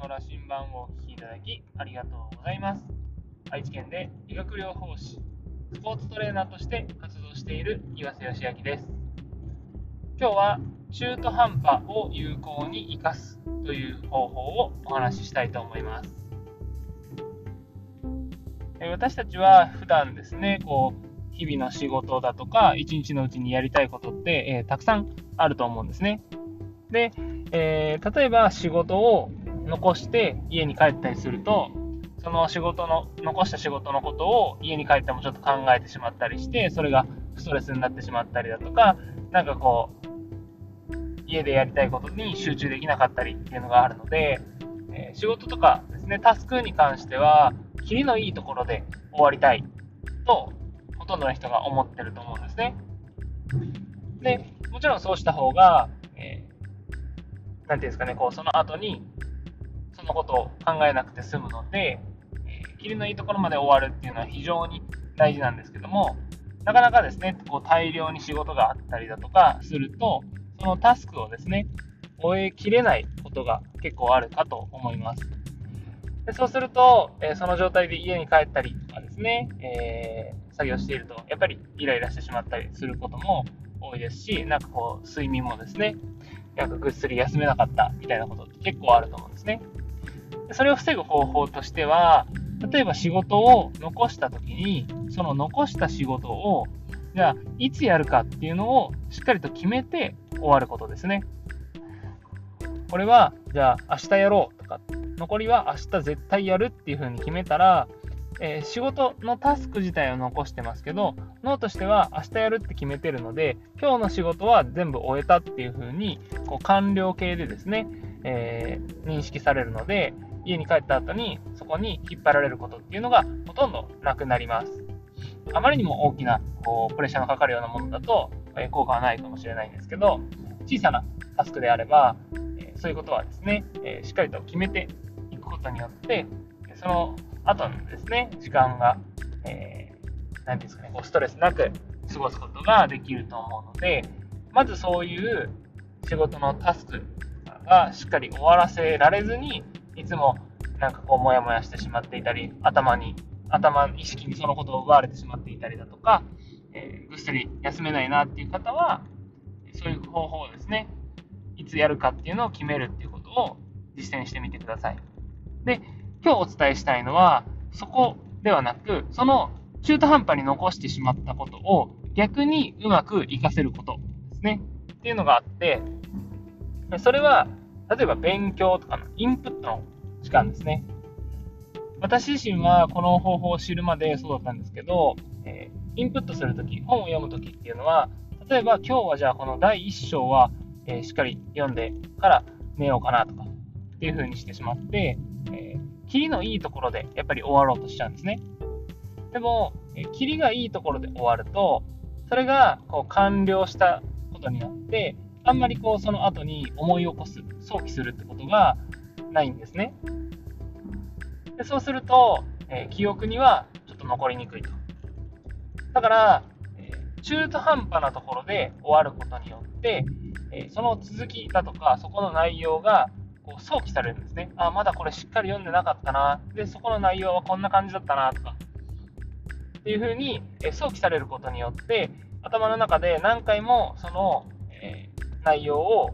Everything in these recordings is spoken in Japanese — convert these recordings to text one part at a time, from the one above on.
の羅針盤をお聞きいただきありがとうございます。愛知県で理学療法士、スポーツトレーナーとして活動している岩瀬義明です。今日は中途半端を有効に生かすという方法をお話ししたいと思います。私たちは普段ですね、こう日々の仕事だとか、一日のうちにやりたいことって、えー、たくさんあると思うんですね。で、えー、例えば仕事を残して家に帰ったりすると、その仕事の、残した仕事のことを家に帰ってもちょっと考えてしまったりして、それがストレスになってしまったりだとか、なんかこう、家でやりたいことに集中できなかったりっていうのがあるので、えー、仕事とかですね、タスクに関しては、切りのいいところで終わりたいと、ほとんどの人が思ってると思うんですね。で、もちろんそうした方が、えー、ていうんですかね、こう、その後に、のことを考えなくて済むので、えー、切りのいいところまで終わるっていうのは非常に大事なんですけども、なかなかですね、こう大量に仕事があったりだとかすると、そのタスクをですね、終えきれないことが結構あるかと思います。でそうすると、えー、その状態で家に帰ったりとかですね、えー、作業していると、やっぱりイライラしてしまったりすることも多いですし、なんかこう、睡眠もですね、なんかぐっすり休めなかったみたいなことって結構あると思うんですね。それを防ぐ方法としては、例えば仕事を残した時に、その残した仕事を、じゃあ、いつやるかっていうのをしっかりと決めて終わることですね。これは、じゃあ、明日やろうとか、残りは明日絶対やるっていう風に決めたら、えー、仕事のタスク自体を残してますけど、脳としては明日やるって決めてるので、今日の仕事は全部終えたっていう風に、こう完了形でですね、えー、認識されるので、家に帰った後にそこに引っ張られることっていうのがほとんどなくなります。あまりにも大きなこうプレッシャーのかかるようなものだと、え効果はないかもしれないんですけど、小さなタスクであれば、えそういうことはですね、えしっかりと決めていくことによって、その後のですね、時間が、えー、ていうんですかね、こうストレスなく過ごすことができると思うので、まずそういう仕事のタスクがしっかり終わらせられずに、いつもなんかこう、もやもやしてしまっていたり、頭に、頭、意識にそのことを奪われてしまっていたりだとか、えー、ぐっすり休めないなっていう方は、そういう方法をですね、いつやるかっていうのを決めるっていうことを実践してみてください。で、今日お伝えしたいのは、そこではなく、その中途半端に残してしまったことを逆にうまく活かせることですね。っていうのがあって、それは、例えば勉強とかのインプットの時間ですね。私自身はこの方法を知るまでそうだったんですけど、え、インプットするとき、本を読むときっていうのは、例えば今日はじゃあこの第1章は、え、しっかり読んでから寝ようかなとかっていう風にしてしまって、えー、キリのいいところでやっぱり終わろうとしちゃうんですね。でも、えー、キリがいいところで終わると、それがこう完了したことによって、あんまりこうその後に思い起こす、想起するってことがないんですね。でそうすると、えー、記憶にはちょっと残りにくいと。だから、えー、中途半端なところで終わることによって、えー、その続きだとか、そこの内容がこう想起されるんですね。あ、まだこれしっかり読んでなかったな。で、そこの内容はこんな感じだったなとか。っていうふうに、え想起されることによって、頭の中で何回もその、え内容を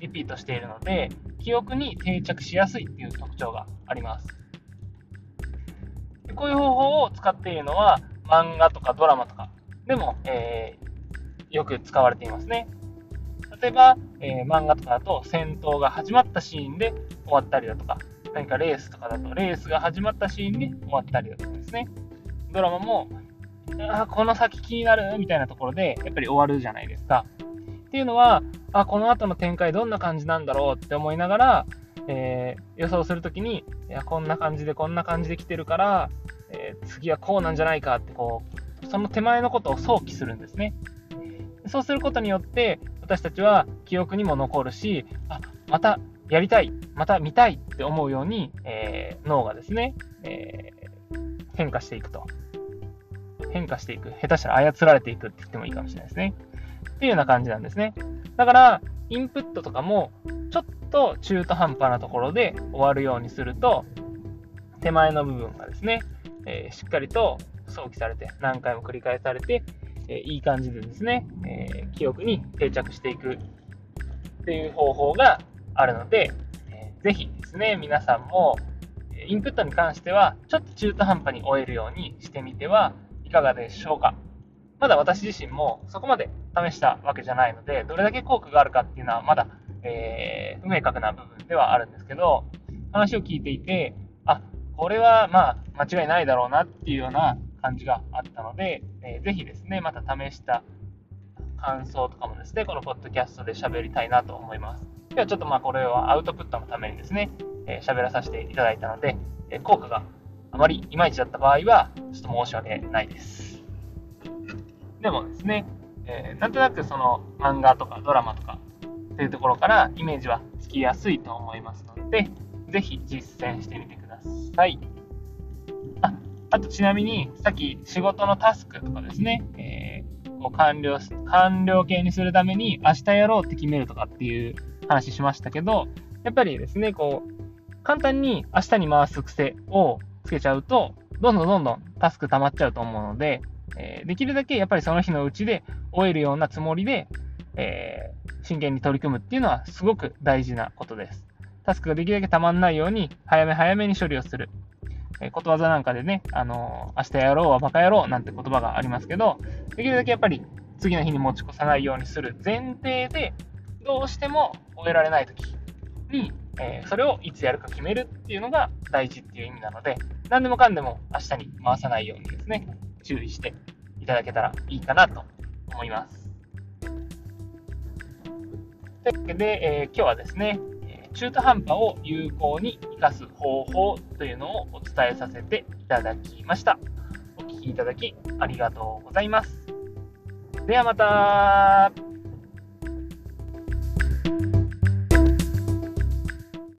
リピートしているので、記憶に定着しやすいっていう特徴があります。こういう方法を使っているのは、漫画とかドラマとかでも、えー、よく使われていますね。例えば、えー、漫画とかだと戦闘が始まったシーンで終わったりだとか、何かレースとかだとレースが始まったシーンで終わったりだとかですね。ドラマも、あこの先気になるみたいなところでやっぱり終わるじゃないですか。っていうのは、あ、この後の展開どんな感じなんだろうって思いながら、えー、予想するときに、いや、こんな感じでこんな感じで来てるから、えー、次はこうなんじゃないかってこう、その手前のことを想起するんですね。そうすることによって、私たちは記憶にも残るし、あ、またやりたい、また見たいって思うように、えー、脳がですね、え変化していくと。変化していく。下手したら操られていくって言ってもいいかもしれないですね。っていうような感じなんですね。だから、インプットとかもちょっと中途半端なところで終わるようにすると、手前の部分がですね、えー、しっかりと想起されて、何回も繰り返されて、えいい感じでですね、え記憶に定着していくっていう方法があるので、えー、ぜひですね、皆さんも、インプットに関しては、ちょっと中途半端に終えるようにしてみてはいかがでしょうか。まだ私自身もそこまで試したわけじゃないので、どれだけ効果があるかっていうのはまだ、えー、不明確な部分ではあるんですけど、話を聞いていて、あ、これはまあ間違いないだろうなっていうような感じがあったので、えー、ぜひですね、また試した感想とかもですね、このポッドキャストで喋りたいなと思います。ではちょっとまあこれはアウトプットのためにですね、えー、喋らさせていただいたので、えー、効果があまりいまいちだった場合は、ちょっと申し訳ないです。でもですね、えー、なんとなくその漫画とかドラマとかっていうところからイメージはつきやすいと思いますので、ぜひ実践してみてください。ああとちなみに、さっき仕事のタスクとかですね、えー、こう完了、完了形にするために明日やろうって決めるとかっていう話しましたけど、やっぱりですね、こう、簡単に明日に回す癖をつけちゃうと、どんどんどんどんタスク溜まっちゃうと思うので、えー、できるだけやっぱりその日のうちで終えるようなつもりで、えー、真剣に取り組むっていうのはすごく大事なことです。タスクができるだけ溜まんないように、早め早めに処理をする。えー、ことわざなんかでね、あのー、明日やろうはバカ野郎なんて言葉がありますけど、できるだけやっぱり次の日に持ち越さないようにする前提で、どうしても終えられないときに、えー、それをいつやるか決めるっていうのが大事っていう意味なので、何でもかんでも明日に回さないようにですね、注意していただけたらいいかなと思います。というわけで、えー、今日はですね、中途半端を有効に生かす方法というのをお伝えさせていただきました。お聴きいただきありがとうございます。ではまた